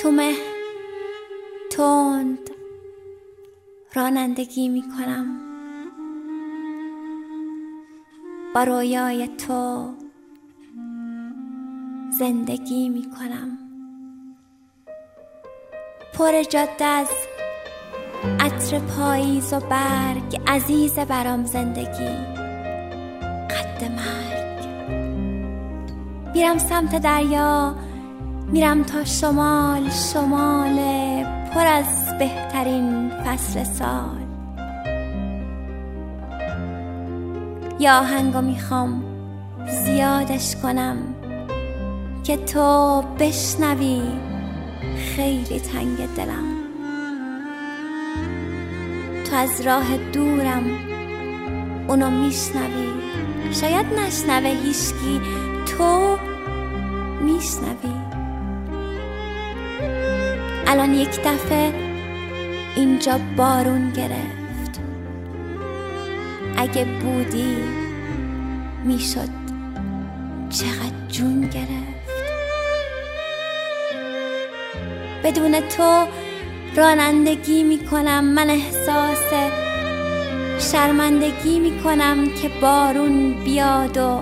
تو مه تند رانندگی می کنم با تو زندگی می کنم پر جاده از عطر پاییز و برگ عزیز برام زندگی. قد مرگ. میرم سمت دریا میرم تا شمال شمال پر از بهترین فصل سال. یا آهنگو می‌خوام زیادش کنم که تو بشنوی خیلی تنگ دلم. تو از راه دورم اونو میشنوی. شاید نشنوه هیشکی تو میشنوی. الان یک دفعه اینجا بارون گرفت. اگه بودی می‌شد چقدر جون گرفت. بدون تو رانندگی می‌کنم من احساس شرمندگی می‌کنم که بارون بیاد و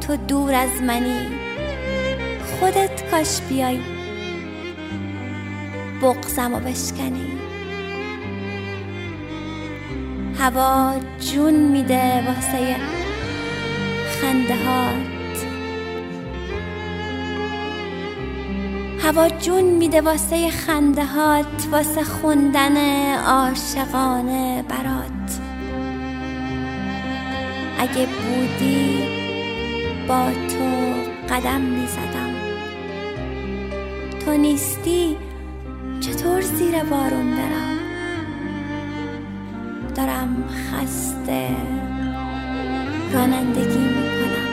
تو دور از منی. خودت کاش بیای بغزم و بشکنی. هوا جون میده واسه خنده هات هوا جون میده واسه خنده هات واسه خوندن عاشقانه برات. اگه بودی با تو قدم می‌زدم. تو نیستی چطور زیر بارون برم؟ دارم خسته رانندگی می‌کنم.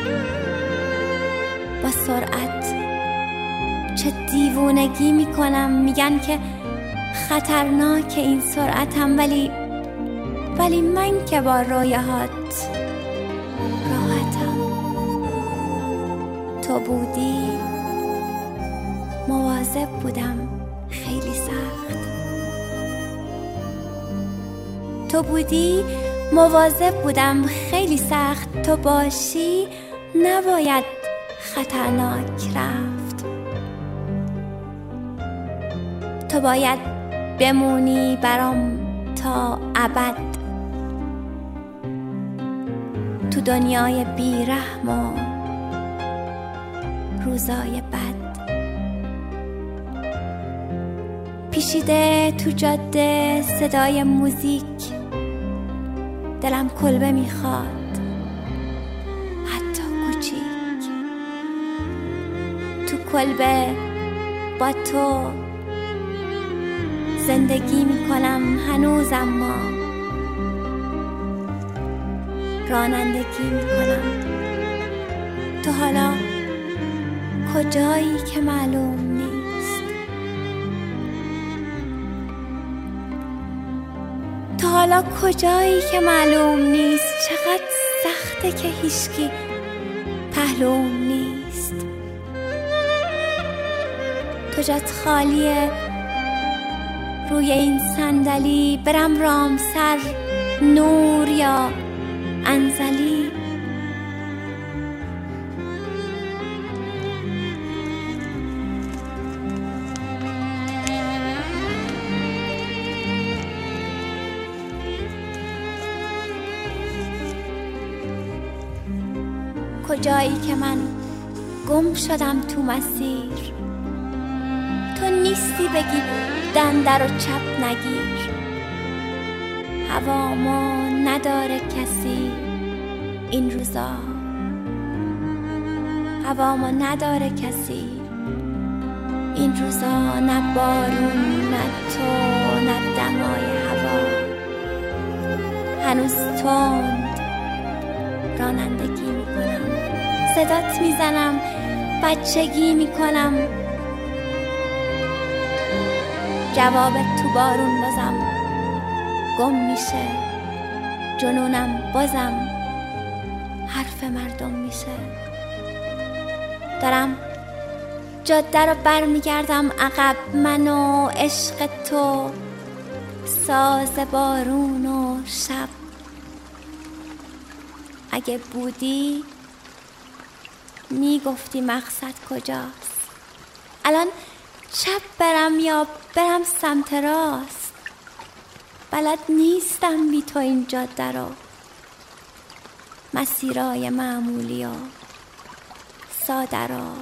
با سرعت چه دیوونگی می‌کنم. میگن که خطرناک این سرعتم ولی ولی من که با رویاهات راحتم. تو بودی مواظب بودم. تو بودی؟ مواظب بودم خیلی سخت تو باشی. نباید خطرناک رفت. تو باید بمونی برام تا ابد. تو دنیای بیرحم و روزای بد. پیشیده تو جاده صدای موزیک. دلم کلبه می‌خواد. حتی کوچیک. تو کلبه با تو زندگی می‌کنم هنوز اما رانندگی می‌کنم. تو حالا کجایی که معلوم حالا کجایی که معلوم نیست؟ چقدر سخته که هیچکی پهلوم نیست. تو جات خالیه. روی این صندلی برم رامسر نور یا انزلی. کجایی که من گم شدم تو مسیر؟ تو نیستی بگی دندر و چپ نگیر. هوا ما نداره کسی این روزا. هوا ما نداره کسی این روزا. نه بارون نه تو نه دمای هوا. هنوز تند رانندگی می‌کنم. صدات می‌زنم. بچگی می‌کنم. جوابت تو بارون بازم گم میشه. جنونم بازم. حرف مردم میشه. دارم جاده رو برمیگردم. عقب من و عشق تو. ساز بارون و شب. اگه بودی می‌گفتی مقصد کجاست؟ الان چپ برم یا برم سمت راست؟ بلد نیستم بی تو این جاده رو مسیرای معمولی و ساده رو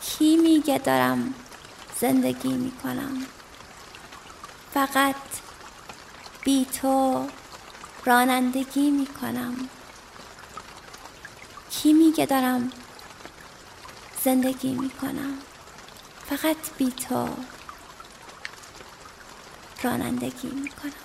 کی میگه دارم زندگی می‌کنم؟ فقط بی تو رانندگی می‌کنم. کی میگه دارم. زندگی می‌کنم. فقط بی تو. رانندگی می‌کنم.